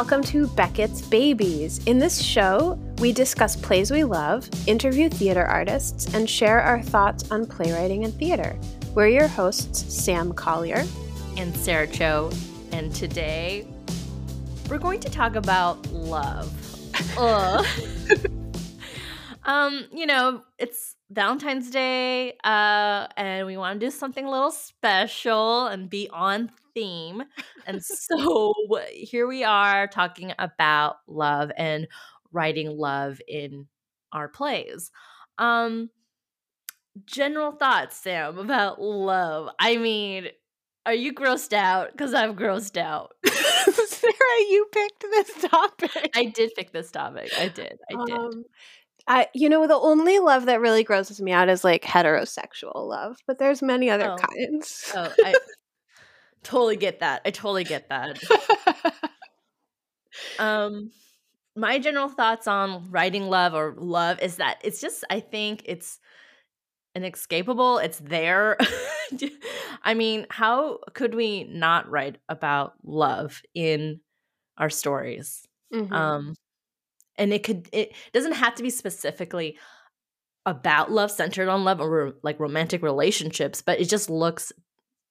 Welcome to Beckett's Babies. In this show, we discuss plays we love, interview theater artists, and share our thoughts on playwriting and theater. We're your hosts, Sam Collier and Sarah Cho, and today we're going to talk about love. um, you know, it's Valentine's Day, uh, and we want to do something a little special and be on theme. And so here we are talking about love and writing love in our plays. Um general thoughts, Sam, about love. I mean, are you grossed out? Because I'm grossed out. Sarah, you picked this topic. I did pick this topic. I did. I did. Um, I, you know, the only love that really grosses me out is like heterosexual love, but there's many other oh. kinds. Oh, I totally get that. I totally get that. um, my general thoughts on writing love or love is that it's just, I think it's inescapable. It's there. I mean, how could we not write about love in our stories? Mm-hmm. Um, and it could it doesn't have to be specifically about love centered on love or like romantic relationships but it just looks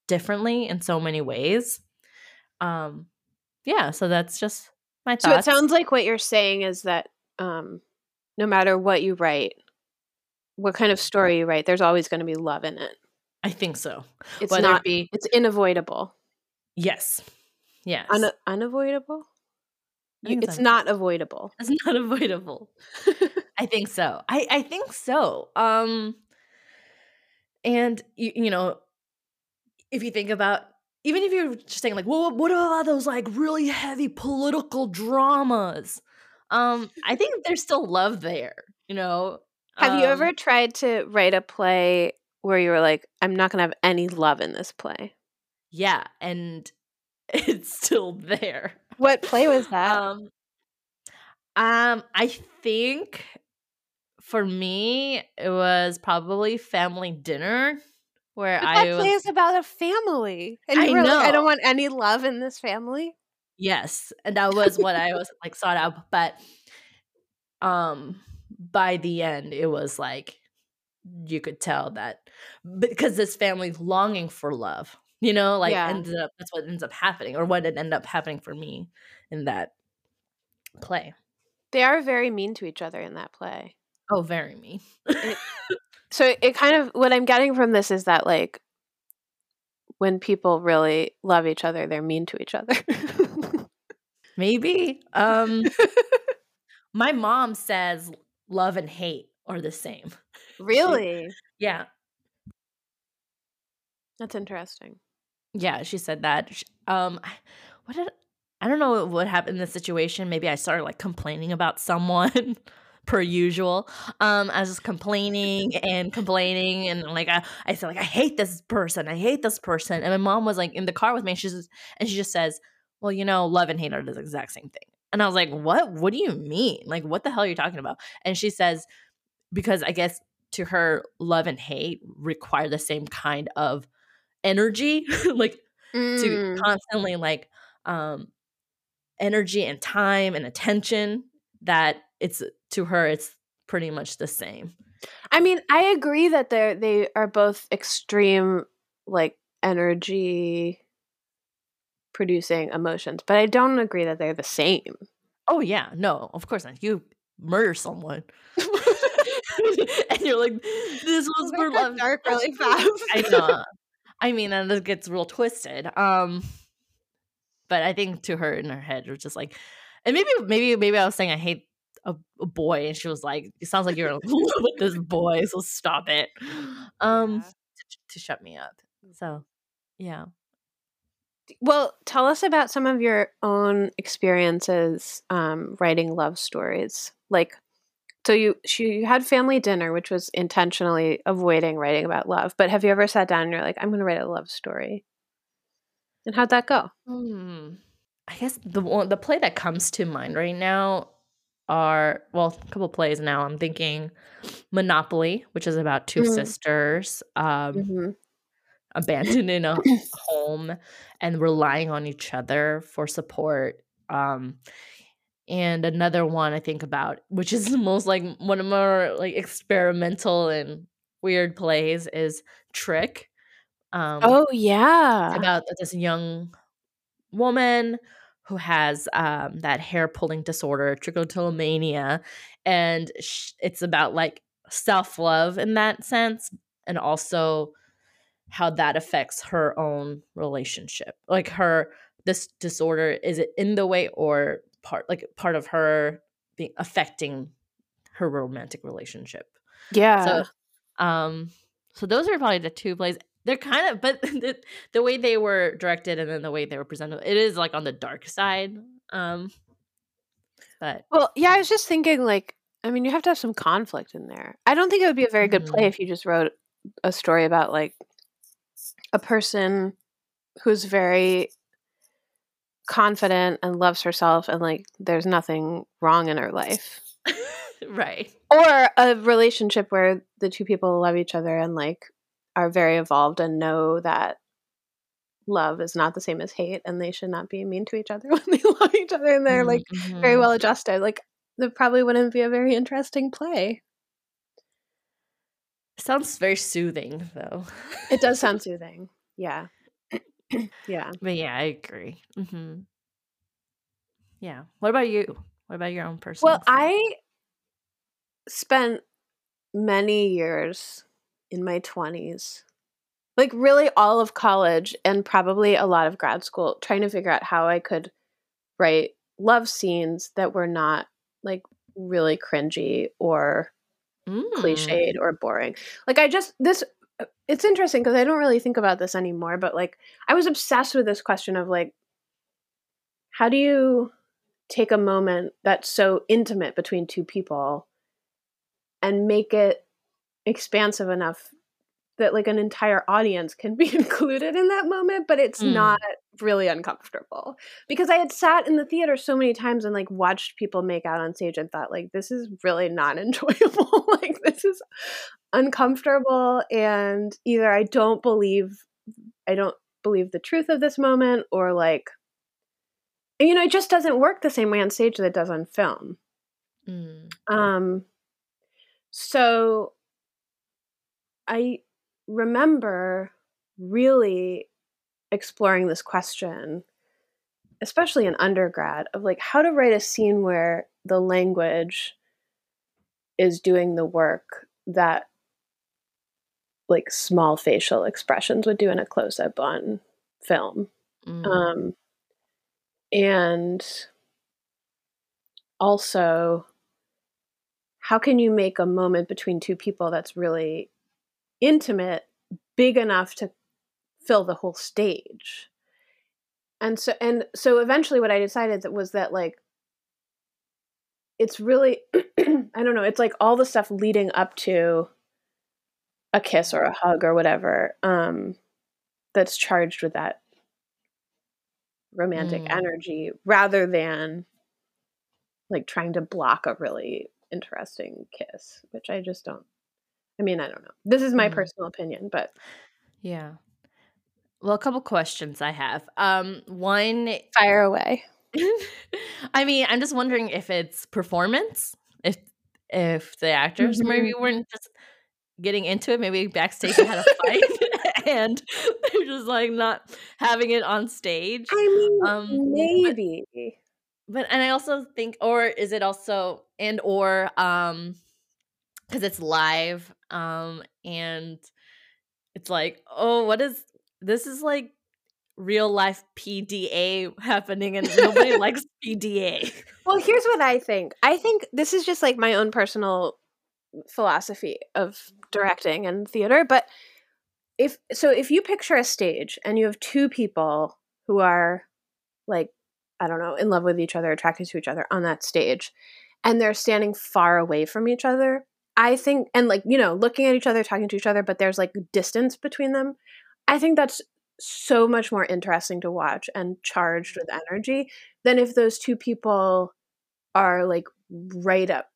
differently in so many ways um yeah so that's just my thoughts. so it sounds like what you're saying is that um no matter what you write what kind of story you write there's always going to be love in it i think so it's Whether not it be it's unavoidable yes yes Un- unavoidable it's not avoidable. It's not avoidable. I think so. I I think so. Um and you, you know if you think about even if you're just saying like well what about those like really heavy political dramas? Um i think there's still love there you know? Have um, you ever tried to write a play where you were like i'm not gonna have any love in this play yeah and it's still there. What play was that? Um, um, I think for me it was probably family dinner where but I that was, play is about a family, and you I know. like, I don't want any love in this family. Yes, and that was what I was like sought out, but um, by the end, it was like you could tell that because this family's longing for love you know like yeah. ended up that's what ends up happening or what it ended up happening for me in that play they are very mean to each other in that play oh very mean it, so it kind of what i'm getting from this is that like when people really love each other they're mean to each other. Maybe. Um my mom says love and hate are the same. Really? She, yeah. That's interesting. Yeah, she said that. Um, what did I don't know what happened in this situation. Maybe I started like complaining about someone per usual. Um, I was just complaining and complaining, and like I, I said like I hate this person, I hate this person, and my mom was like in the car with me, and she's and she just says, "Well, you know, love and hate are the exact same thing." And I was like, "What? What do you mean? Like, what the hell are you talking about?" And she says, "Because I guess to her, love and hate require the same kind of." energy like mm. to constantly like um energy and time and attention that it's to her it's pretty much the same. I mean i agree that they're they are both extreme like energy producing emotions but i don't agree that they're the same. Oh yeah no of course not. You murder someone. And you're like this was for love. dark really fast. I know. I mean, and it gets real twisted. Um, but I think to her in her head, it was just like, and maybe, maybe, maybe I was saying I hate a, a boy, and she was like, "It sounds like you're in love with this boy, so stop it." Um, yeah. to, to shut me up. So, yeah. Well, tell us about some of your own experiences um, writing love stories. Like, so you she you had family dinner, which was intentionally avoiding writing about love. But have you ever sat down and you're like, I'm going to write a love story? And how'd that go? Hmm. I guess the one, the play that comes to mind right now are well, a couple plays now. I'm thinking Monopoly, which is about 2 mm-hmm. sisters um, mm-hmm. abandoned in a home and relying on each other for support Um, and another one I think about, which is most like one of more like experimental and weird plays, is Trick. Um, oh yeah, about this young woman who has um, that hair pulling disorder, trichotillomania, and sh- it's about like self love in that sense, and also how that affects her own relationship. Like her, this disorder is it in the way or part like part of her being affecting her romantic relationship. Yeah. So, um, so those are probably the two plays. They're kind of, but the, the way they were directed and then the way they were presented, it is like on the dark side. Um, but well, yeah, I was just thinking like, I mean, you have to have some conflict in there. I don't think it would be a very good mm-hmm. play if you just wrote a story about like a person who's very confident and loves herself and like there's nothing wrong in her life. right. Or a relationship where the two people love each other and like are very evolved and know that love is not the same as hate and they should not be mean to each other when they love each other and they're like mm-hmm. very well adjusted. Like that probably wouldn't be a very interesting play. Sounds very soothing, though. it does sound soothing. Yeah. yeah. But yeah, I agree. Mm-hmm. Yeah. What about you? What about your own personal? Well, I spent many years in my 20s, like really all of college and probably a lot of grad school, trying to figure out how I could write love scenes that were not like really cringy or mm. cliched or boring. Like I just this uh, it's interesting because I don't really think about this anymore, but like I was obsessed with this question of like how do you take a moment that's so intimate between two people and make it expansive enough that like an entire audience can be included in that moment but it's mm. not really uncomfortable because i had sat in the theater so many times and like watched people make out on stage and thought like this is really not enjoyable like this is uncomfortable and either i don't believe i don't believe the truth of this moment or like you know it just doesn't work the same way on stage that it does on film mm. um so i remember really exploring this question, especially in undergrad, of like how to write a scene where the language is doing the work that like small facial expressions would do in a close up on film. Mm. Um, and also, how can you make a moment between two people that's really intimate big enough to fill the whole stage and so and so eventually what i decided that was that like it's really i don't know it's like all the stuff leading up to a kiss or a hug or whatever um that's charged with that romantic mm. energy rather than like trying to block a really interesting kiss which i just don't I mean, I don't know. This is my mm. personal opinion, but yeah. Well, a couple questions I have. Um, one, fire away. I mean, I'm just wondering if it's performance, if if the actors mm-hmm. maybe weren't just getting into it, maybe backstage they had a fight and they're just like not having it on stage. I mean, um, maybe. But, but and I also think, or is it also and or um because it's live um and it's like oh what is this is like real life PDA happening and nobody likes PDA. Well, here's what I think. I think this is just like my own personal philosophy of directing and theater, but if so if you picture a stage and you have two people who are like I don't know, in love with each other, attracted to each other on that stage, and they're standing far away from each other, I think, and like, you know, looking at each other, talking to each other, but there's like distance between them. I think that's so much more interesting to watch and charged with energy than if those two people are like right up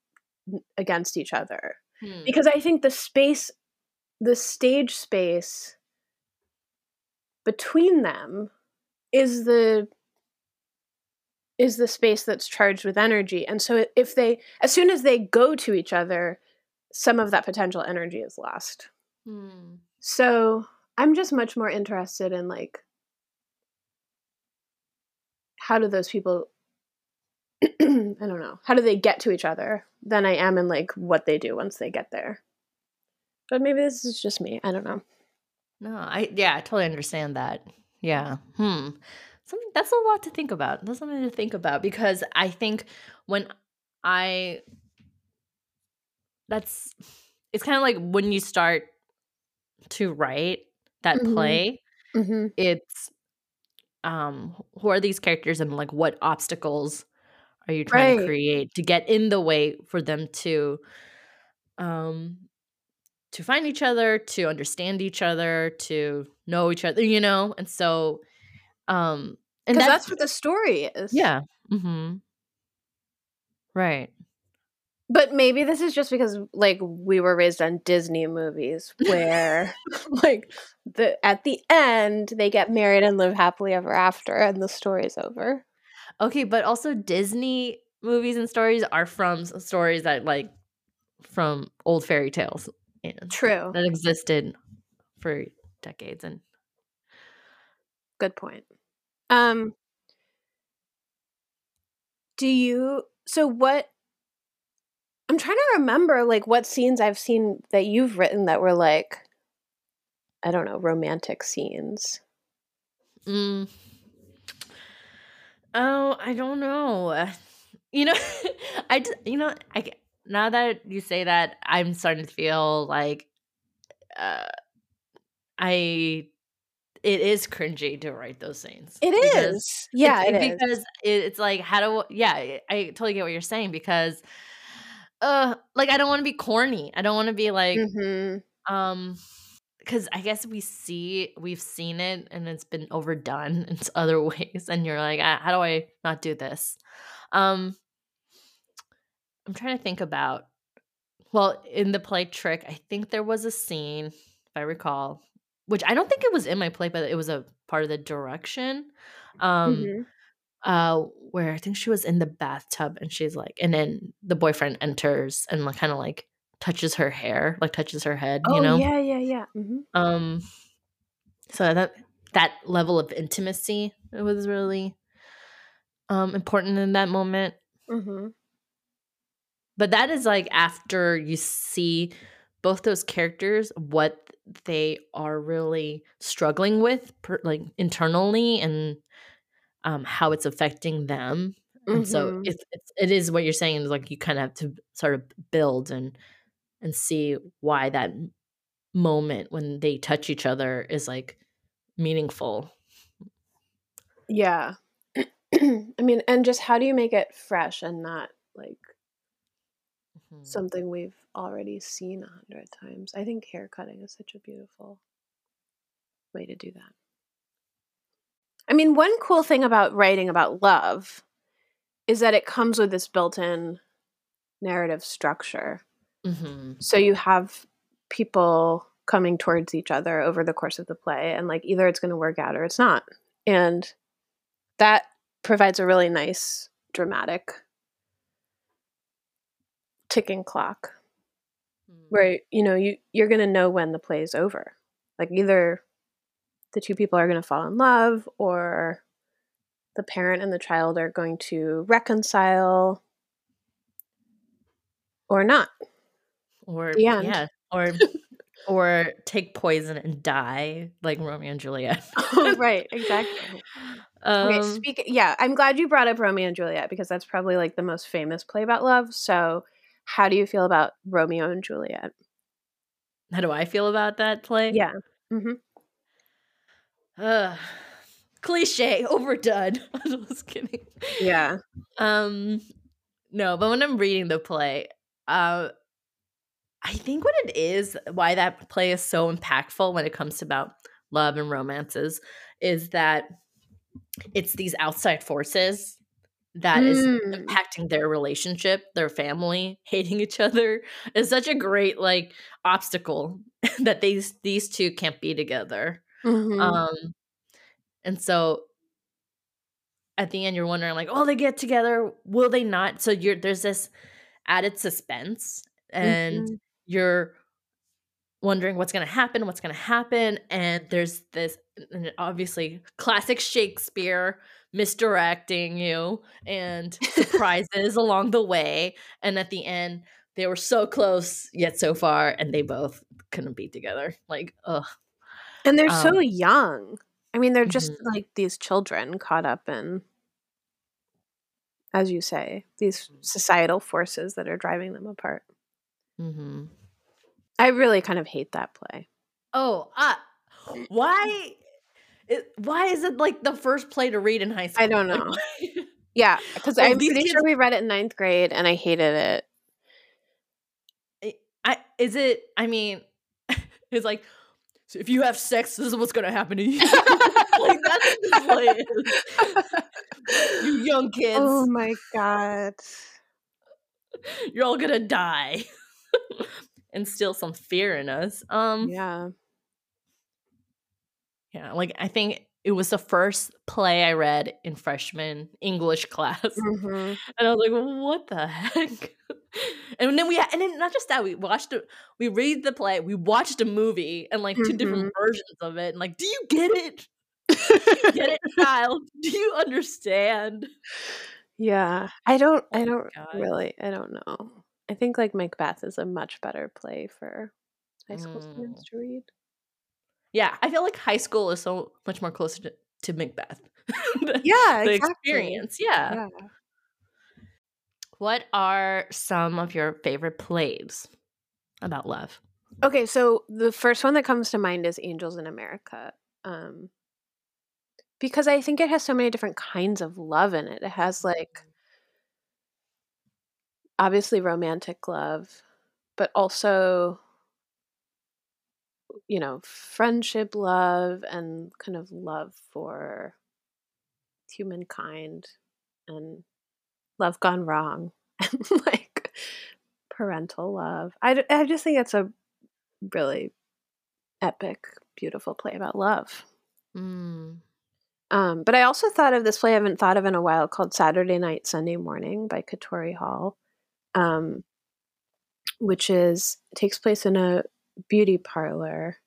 against each other. Hmm. Because I think the space, the stage space between them is the is the space that's charged with energy. And so if they as soon as they go to each other, some of that potential energy is lost. Hmm. So I'm just much more interested in like how do those people I don't know, how do they get to each other than I am in like what they do once they get there. But maybe this is just me. I don't know. No, I yeah, I totally understand that. Yeah. Hmm. Something that's a lot to think about. That's something to think about because I think when I that's it's kind of like when you start to write that Mhm. play, Mhm. it's um who are these characters and like what obstacles are you trying to create to get in the way for them to um to find each other, to understand each other, to know each other, you know? And so um and Because that's that's what the story is. yeah. mm-hmm. Right. But maybe this is just because like we were raised on Disney movies where like the at the end they get married and live happily ever after and the story's over. Okay, but also Disney movies and stories are from stories that like from old fairy tales and True. that existed for decades and Good point. Um do you so what I'm trying to remember like what scenes I've seen that you've written that were like I don't know, romantic scenes. Mm. Oh, I don't know. You know, I just, you know, I now that you say that, I'm starting to feel like uh I it is cringy to write those scenes It is. Yeah, it is. because it, it's like how do yeah, I totally get what you're saying because uh like I don't want to be corny. I don't want to be like Mhm. um because I guess we see we've seen it and it's been overdone in other ways, and you're like, "Ah, how do I not do this? Um, I'm trying to think about. Well, in the play Trick, I think there was a scene, if I recall, which I don't think it was in my play, but it was a part of the direction. Um, Mhm. Uh, where I think she was in the bathtub and she's like, and then the boyfriend enters and like kind of like touches her hair, like touches her head, you Oh know. yeah, yeah, yeah. Mhm. Um, so that that level of intimacy it was really um important in that moment. Mhm. But that is like after you see both those characters what they are really struggling with per, like internally and um how it's affecting them. And so Mhm. it's, it's it is what you're saying is like you kind of have to sort of build and and see why that moment when they touch each other is like meaningful. Yeah. I mean, and just how do you make it fresh and not like Mhm. something we've already seen a hundred times? I think hair cutting is such a beautiful way to do that. I mean, one cool thing about writing about love is that it comes with this built in narrative structure. Mhm. So you have people coming towards each other over the course of the play, and like either it's going to work out or it's not. And that provides a really nice dramatic ticking clock Mm. where you know you you're going to know when the play is over like either the two people are going to fall in love or the parent and the child are going to reconcile or not. Or yeah, or or take poison and die like Romeo and Juliet. oh right exactly. Okay Um, speak yeah i'm glad you brought up romeo and juliet because that's probably like the most famous play about love. So how do you feel about romeo and juliet? How do I feel about that play? yeah hmm Ugh. cliche, overdone. I'm just kidding. yeah Um, no, but when I'm reading the play, uh, I think what it is, why that play is so impactful when it comes to about love and romances, is that it's these outside forces that is Mm. impacting their relationship, their family, hating each other. Is such a great like obstacle that these these two can't be together. Mhm. Um, and so at the end you're wondering like, oh, they get together, will they not? So you're there's this added suspense and Mm-hmm. you're wondering what's going to happen, what's going to happen and there's this obviously classic Shakespeare misdirecting you and surprises along the way and at the end they were so close yet so far and they both couldn't be together. Like, ugh. And they're Um, so young. I mean, they're just Mhm. like these children caught up in, as you say, these societal forces that are driving them apart. Mm-hmm. I really kind of hate that play. Oh, uh, why? It, why is it like the first play to read in high school? I don't know. Yeah, because I'm pretty kids- sure we read it in ninth grade and I hated it. I is it? I mean, it's like so if you have sex, this is what's gonna happen to you. like that's what the play is. you young kids, Oh my god. you're all gonna die. Instill some fear in us. Um, Yeah. yeah, like I think it was the first play I read in freshman English class. Mhm. And I was like, what the heck? And then we and then not just that, we watched it, we read the play, we watched a movie and like 2 different versions of it. And like, do you get it? Get it, child? Do you understand? yeah. I don't Oh I don't really I don't know. I think like Macbeth is a much better play for high school Mm. students to read. Yeah, I feel like high school is so much more closer to, to Macbeth. Yeah, the exactly. experience. Yeah. Yeah. What are some of your favorite plays about love? Okay, so the first one that comes to mind is Angels in America. Um because I think it has so many different kinds of love in it. It has like obviously romantic love, but also you know, friendship love and kind of love for humankind and love gone wrong and like parental love. I, I just think it's a really epic, beautiful play about love. Mm. Um, but I also thought of this play I haven't thought of in a while called Saturday Night, Sunday Morning by Katori Hall, um, which is takes place in a beauty parlor.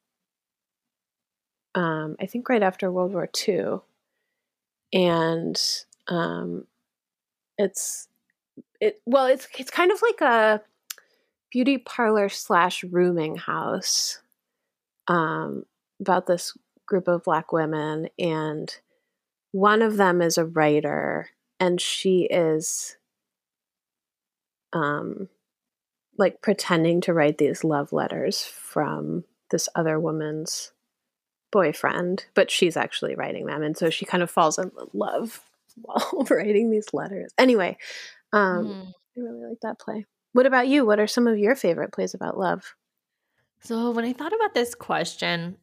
Um, I think right after World War II, and um, it's it well, it's it's kind of like a beauty parlor slash rooming house um, about this group of black women and one of them is a writer and she is um like pretending to write these love letters from this other woman's boyfriend but she's actually writing them and so she kind of falls in love while writing these letters. Anyway um Mm. i really like that play. What about you? What are some of your favorite plays about love? So when I thought about this question,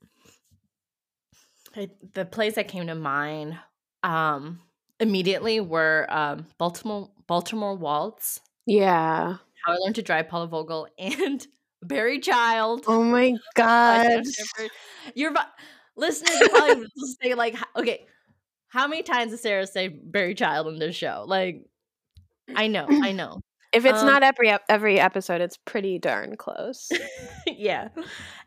I, the plays that came to mind um, immediately were um, Baltimore Baltimore Waltz, yeah. How I Learned to Drive, Paula Vogel, and Buried Child. oh my god You're listeners are probably will say like, okay, how many times does Sarah say Buried Child in this show? Like, I know, I know. if it's um, not every every episode it's pretty darn close yeah.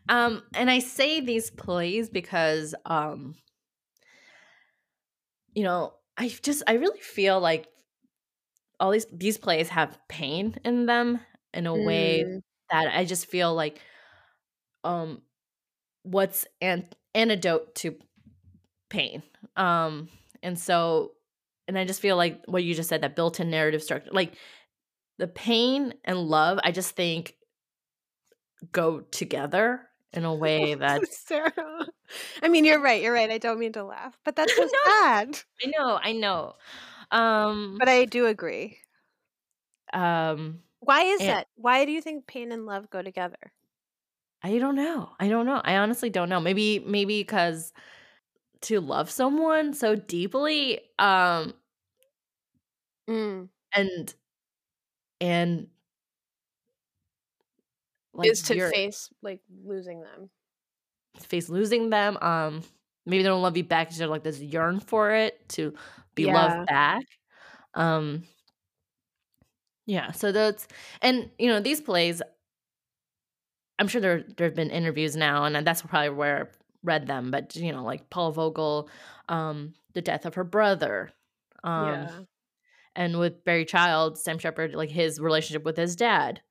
Um, and I say these plays because um you know, I just I really feel like all these these plays have pain in them in a way Mm. that I just feel like um what's an antidote to pain. Um and so and I just feel like what you just said that built-in narrative structure like the pain and love I just think go together in a way that Sarah. I mean, you're right. You're right. I don't mean to laugh, but that's so No. sad. I know, I know. Um But I do agree. um Why is And- that? Why do you think pain and love go together? I don't know. I don't know. I honestly don't know. Maybe maybe because to love someone so deeply um Mm. and and like is to face like losing them. face losing them um maybe they don't love you back because they're like this yearn for it to be Yeah. loved back. Um yeah, so that's and you know, these plays I'm sure there there have been interviews now and that's probably where read them, but you know, like Paul Vogel, um, the death of her brother. Um Yeah. and with Buried Child, Sam Shepard, like his relationship with his dad.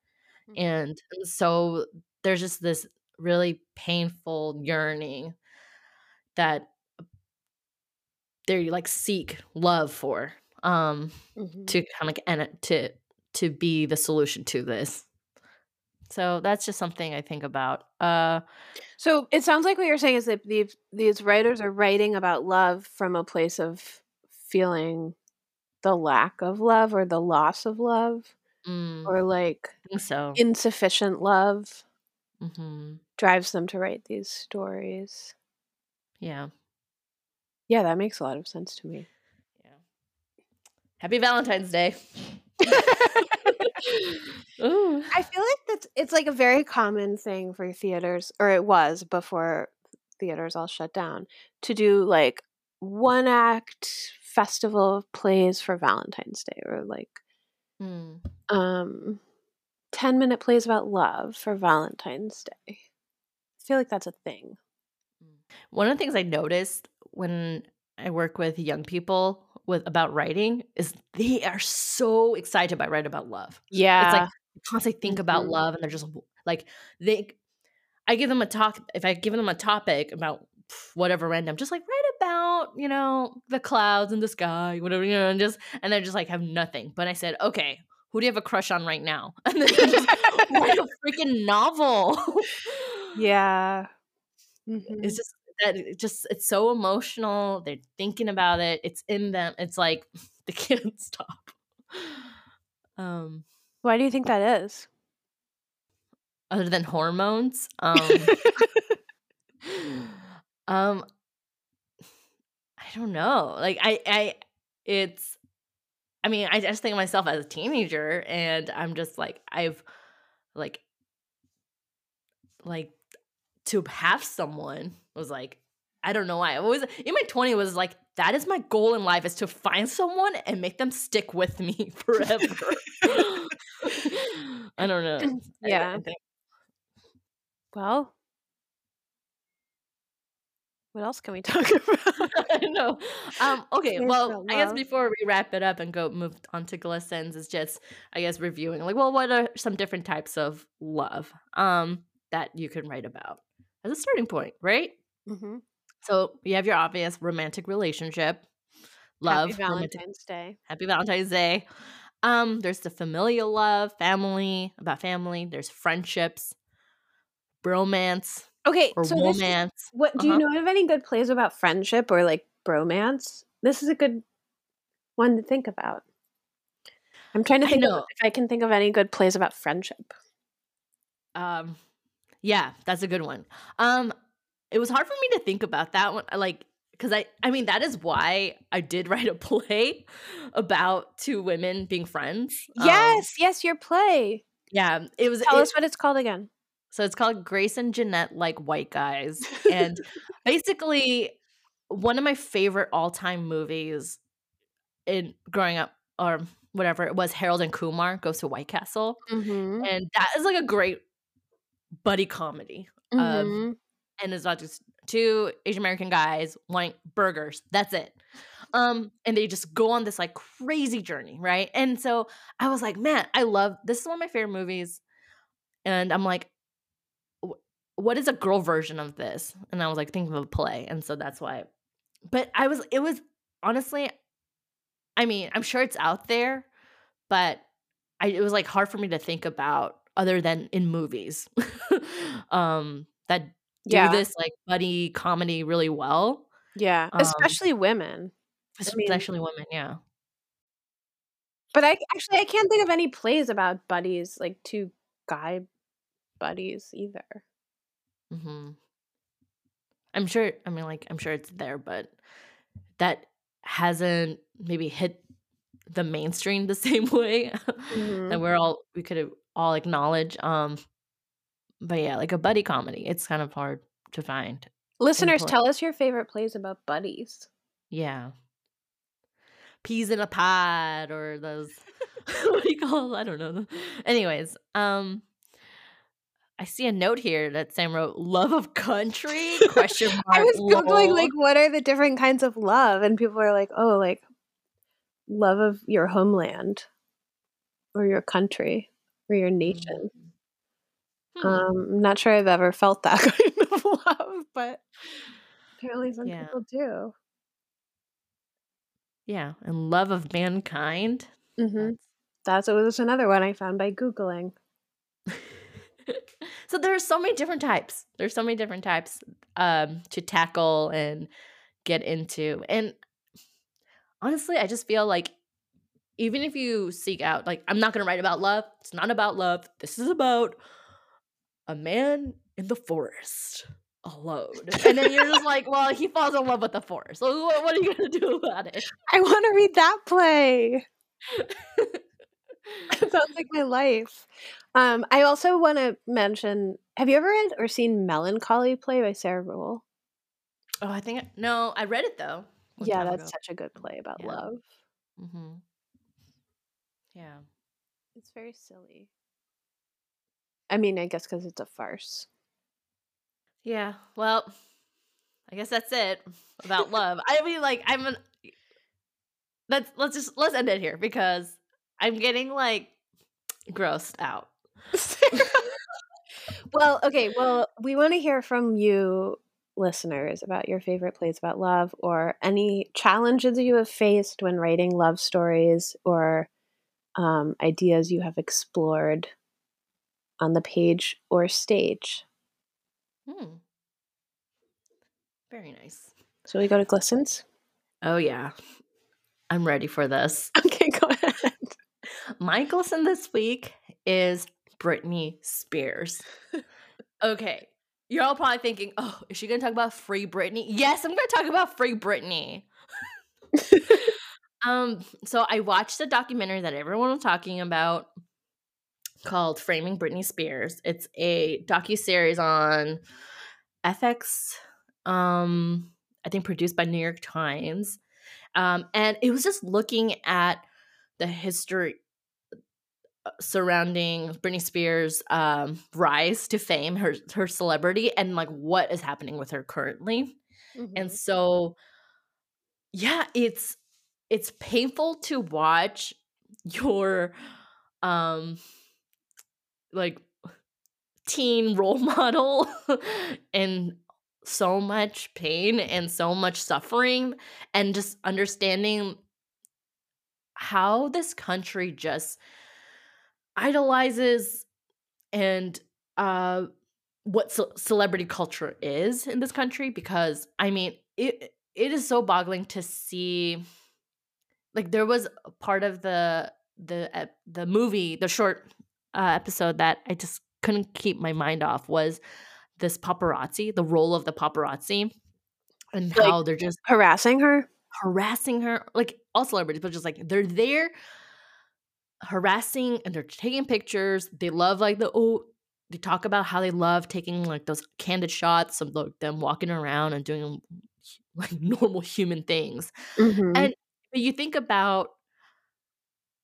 Mhm. And so there's just this really painful yearning that they like seek love for um Mhm. to kind of like and to to be the solution to this. So that's just something I think about. Uh So it sounds like what you're saying is that these these writers are writing about love from a place of feeling the lack of love or the loss of love mm, or like so. insufficient love hmm drives them to write these stories. Yeah. Yeah, that makes a lot of sense to me. Yeah. Happy Valentine's Day. Ooh. I feel like that's it's like a very common thing for theaters, or it was before theaters all shut down, to do like one act festival plays for Valentine's Day, or like Mm. um, ten minute plays about love for Valentine's Day. I feel like that's a thing. One of the things I noticed when I work with young people with about writing is they are so excited about writing about love. Yeah, It's like they constantly think about Mhm. love and they're just like they I give them a talk if I give them a topic about whatever random, just like write about, you know, the clouds and the sky, whatever, you know, and just and they're just like have nothing. But I said, okay, who do you have a crush on right now? And then just write a freaking novel. yeah. Mhm. It's just that it just it's so emotional. They're thinking about it. It's in them. It's like they can't stop. Um Why do you think that is? other than hormones. Um um I don't know. Like I I it's I mean, I just think of myself as a teenager and I'm just like I've like like to have someone was like I don't know why. I always in my 20s was like that is my goal in life is to find someone and make them stick with me forever. I don't know. Yeah. Well, what else can we talk about? I know. Um, okay, There's well, I guess before we wrap it up and go move on to glistens, is just I guess reviewing like, well, what are some different types of love um that you can write about as a starting point, right? Hmm So you have your obvious romantic relationship, love, Happy romantic- Valentine's Day. Happy Valentine's Day. Um, there's the familial love, family, about family. There's friendships, bromance Okay, or so this is- romance. what do you Uh-huh. know of any good plays about friendship or like bromance? This is a good one to think about. I'm trying to I think of know. if I can think of any good plays about friendship. Um, yeah, that's a good one. Um, it was hard for me to think about that one, like because I, I mean, that is why I did write a play about two women being friends. Um, yes, yes, your play. yeah, it was. Tell it- us what it's called again. So it's called Grace and Jeanette like white guys, and basically one of my favorite all time movies in growing up or whatever it was Harold and Kumar goes to White Castle, Mm-hmm. and that is like a great buddy comedy. Um, Mm-hmm. And it's not just two Asian American guys wanting burgers. That's it. Um, and they just go on this like crazy journey, right? And so I was like, man, I love this is one of my favorite movies. And I'm like, what is a girl version of this? And I was like thinking of a play, and so that's why. But I was, it was honestly, I mean, I'm sure it's out there, but I it was like hard for me to think about other than in movies. um, that do Yeah, this like buddy comedy really well, yeah, um, especially women. I mean- especially women. Yeah, But I actually I can't think of any plays about buddies, like two guy buddies either. Mm-hmm. I'm sure. I mean, like I'm sure it's there, but that hasn't maybe hit the mainstream the same way Mhm. that we're all we could all acknowledge. Um, but yeah, like a buddy comedy, it's kind of hard to find. Listeners, tell us your favorite plays about buddies. Yeah. peas in a pod or those what do you call I don't know. Anyways, um I see a note here that Sam wrote love of country question mark. I was googling like what are the different kinds of love, and people are like, oh, like love of your homeland or your country or your nation. Hmm. Um, I'm not sure I've ever felt that kind of love, but apparently some Yeah. people do. yeah, and love of mankind. hmm That's it was another one I found by googling. so there's so many different types. There's so many different types um to tackle and get into. And honestly, I just feel like even if you seek out like I'm not going to write about love. It's not about love. This is about a man in the forest alone. And then you're just like, well, he falls in love with the forest. So what, what are you going to do about it? I want to read that play. It sounds like my life. Um, I also want to mention. Have you ever read or seen Melancholy play by Sarah Ruhl? Oh, I think no, I read it though. Yeah, that's ago. such a good play about Yeah. love. Mm-hmm. Yeah. It's very silly. I mean, I guess because it's a farce. Yeah. Well, I guess that's it about love. I mean, like, I'm an. Let's let's just let's end it here because I'm getting like grossed out. well, okay. Well, we want to hear from you, listeners, about your favorite plays about love or any challenges you have faced when writing love stories or um, ideas you have explored on the page or stage. Hmm. Very nice. So we go to Glistens. Oh yeah, I'm ready for this. Okay, go ahead. My glisten this week is Britney Spears. okay. You're all probably thinking, oh, is she gonna talk about free Britney? Yes, I'm gonna talk about free Britney. um, so I watched the documentary that everyone was talking about called Framing Britney Spears. It's a docu-series on FX, um, I think produced by New York Times. Um, and it was just looking at the history uh, surrounding Britney Spears' um, rise to fame, her her celebrity, and like what is happening with her currently. And so, yeah, it's it's painful to watch your um like teen role model and so much pain and so much suffering and just understanding how this country just idolizes and uh what ce- celebrity culture is in this country because i mean it it is so boggling to see like there was part of the the ep- the movie the short uh, episode that i just couldn't keep my mind off was this paparazzi the role of the paparazzi and Like- how they're just Harassing her? harassing her like all celebrities but just like they're there harassing and they're taking pictures they love like the oh they talk about how they love taking like those candid shots of like them walking around and doing like normal human things Mhm. and but you think about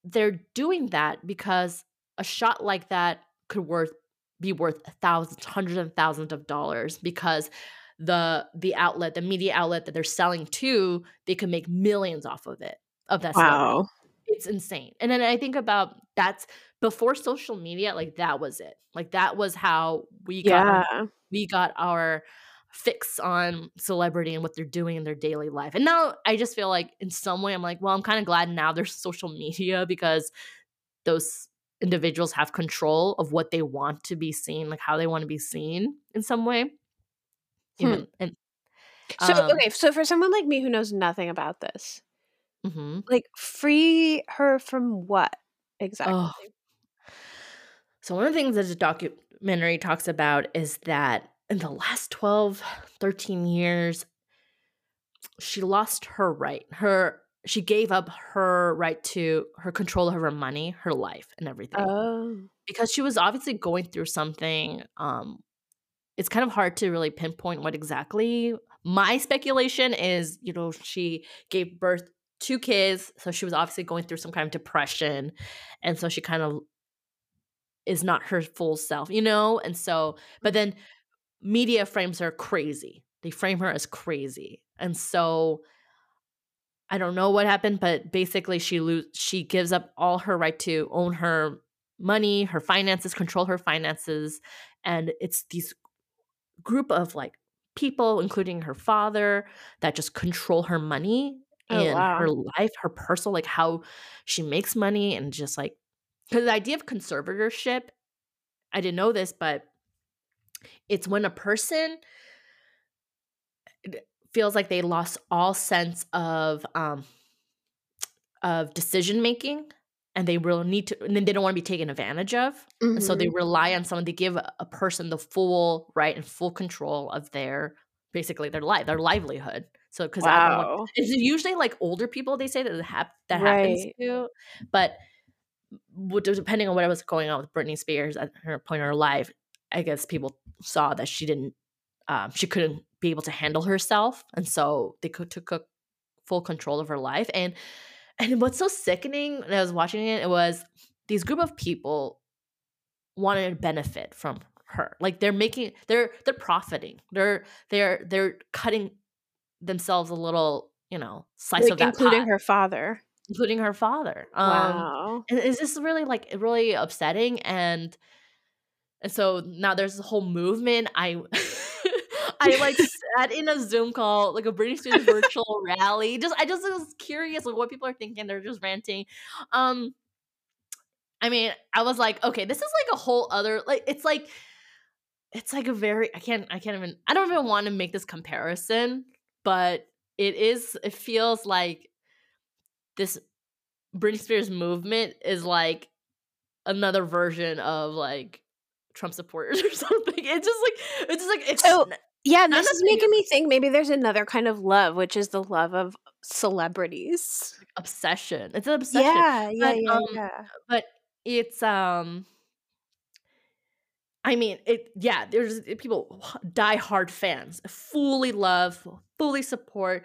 they're doing that because a shot like that could worth be worth thousands hundreds of thousands of dollars because the the outlet the media outlet that they're selling to they can make millions off of it of that celebrity. wow. it's insane and then i think about that's before social media like that was it like that was how we got our- Yeah. we got our fix on celebrity and what they're doing in their daily life. And now I just feel like in some way I'm like, well, I'm kind of glad now there's social media because those individuals have control of what they want to be seen, like how they want to be seen in some way. Hmm. and So um, okay, so for someone like me who knows nothing about this, mhm. like free her from what exactly? So one of the things that the documentary talks about is that in the last 12, 13 years, she lost her right. Her she gave up her right to her control of her money, her life, and everything. Oh. because she was obviously going through something. Um, it's kind of hard to really pinpoint what exactly. My speculation is, you know, she gave birth two kids, so she was obviously going through some kind of depression, and so she kind of is not her full self, you know? And so, but then media frames her crazy. They frame her as crazy. And so I don't know what happened, but basically she lose she gives up all her right to own her money, her finances, control her finances, and it's these group of like people including her father that just control her money Oh, and wow. her life, her personal like how she makes money and just like cuz the idea of conservatorship I didn't know this, but it's when a person feels like they lost all sense of um of decision making and they really need to and then they don't want to be taken advantage of and so they Mhm. rely on someone to give a person the full right and full control of their basically their life their livelihood so because Wow. it's usually like older people they say that hap- that happens Right. to but depending on what was going on with Britney Spears at her point in her life, I guess people saw that she didn't, um, she couldn't be able to handle herself, and so they could, took a full control of her life. And and what's so sickening when I was watching it, it was these group of people wanted to benefit from her, like they're making, they're they're profiting, they're they're they're cutting themselves a little, you know, slice Like of that including pie, her father. including her father. Um, Wow. and it's just really like really upsetting and and so now there's a whole movement i i like sat in a zoom call like a Britney Spears virtual rally just i just was curious like what people are thinking they're just ranting um i mean i was like okay this is like a whole other like it's like it's like a very i can't i can't even i don't even want to make this comparison but it is it feels like this Britney Spears movement is like another version of like Trump supporters or something. It's just like it's just like it's So yeah, this is making me think maybe there's another kind of love, which is the love of celebrities. obsession. It's an obsession. Yeah, yeah, But yeah, um yeah. but it's um I mean, it yeah, there's people die hard fans, fully love, fully support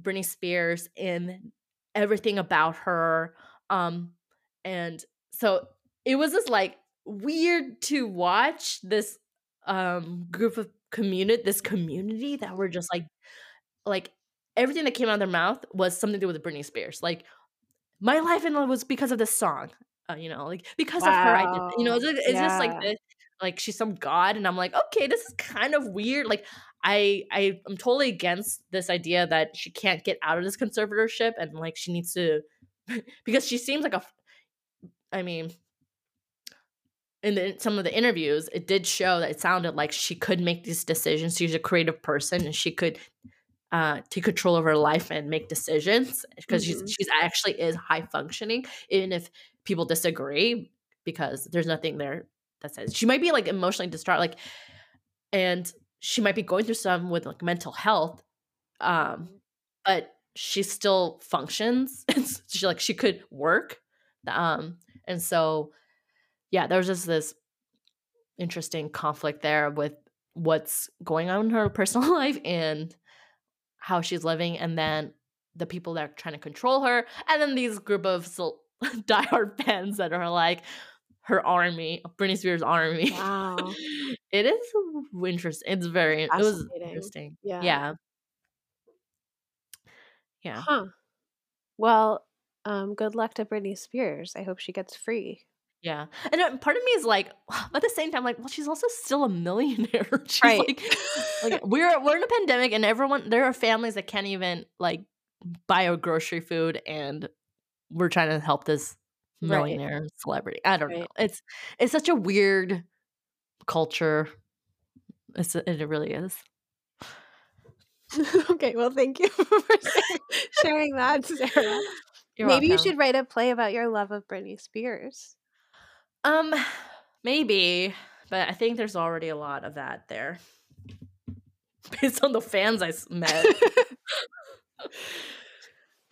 Britney Spears in everything about her. Um and so it was just like weird to watch this um group of community this community that were just like like everything that came out of their mouth was something to do with Britney Spears. Like my life in love was because of this song. Uh, you know, like because of her, I did. You know, Wow. it's, like- it's just like this. Like she's some god, and I'm like, okay, this is kind of weird. Like I, I, I'm totally against this idea that she can't get out of this conservatorship, and like she needs to, because she seems like a, I mean, in the, some of the interviews, it did show that it sounded like she could make these decisions. She's a creative person, and she could uh, take control of her life and make decisions because she's Mhm. she's actually is high functioning, even if people disagree, because there's nothing there that says she might be like emotionally distraught, like, and she might be going through some with like mental health, um, but she still functions. She like she could work, um, and so yeah, there's just this interesting conflict there with what's going on in her personal life and how she's living, and then the people that are trying to control her, and then these group of so, diehard fans that are like her army, Britney Spears' army. Wow. it is interesting. It's very. It was interesting. Yeah. Yeah. Yeah. Huh. Well, um, good luck to Britney Spears. I hope she gets free. Yeah. And uh, part of me is like, at the same time, like, well, she's also still a millionaire. she's Right. like, like we're we're in a pandemic, and everyone there are families that can't even like buy a grocery food, and we're trying to help this Right. millionaire celebrity. I don't know. It's it's such a weird culture. It's it really is. okay, well, thank you for sharing- that, Sarah. You're Maybe you should write a play about your love of Britney Spears. Um, maybe, but I think there's already a lot of that there, based on the fans I met.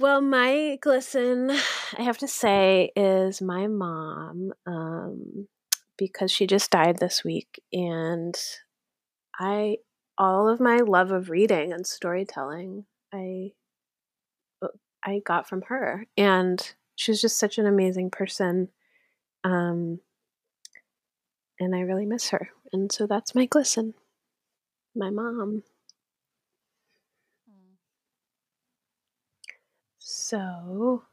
Well, my glisten, I have to say, is my mom, um, because she just died this week, and I, all of my love of reading and storytelling, I uh, I got from her. And she was just such an amazing person. Um, and I really miss her. And so that's my glisten. My mom. So,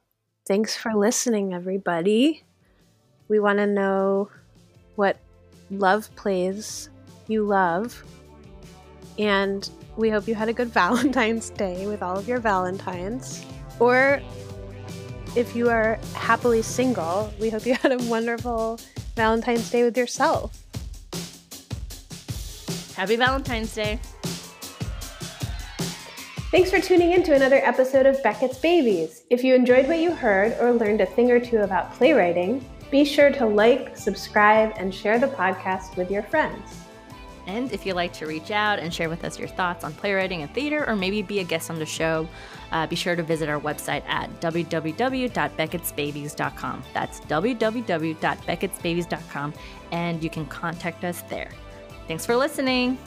thanks for listening, everybody. We want to know what love plays you love. And we hope you had a good Valentine's Day with all of your Valentines. Or if you are happily single, we hope you had a wonderful Valentine's Day with yourself. Happy Valentine's Day. Thanks for tuning in to another episode of Beckett's Babies. If you enjoyed what you heard or learned a thing or two about playwriting, be sure to like, subscribe, and share the podcast with your friends. And if you'd like to reach out and share with us your thoughts on playwriting and theater, or maybe be a guest on the show, uh, be sure to visit our website at www.beckettsbabies.com. That's www.beckettsbabies.com, and you can contact us there. Thanks for listening.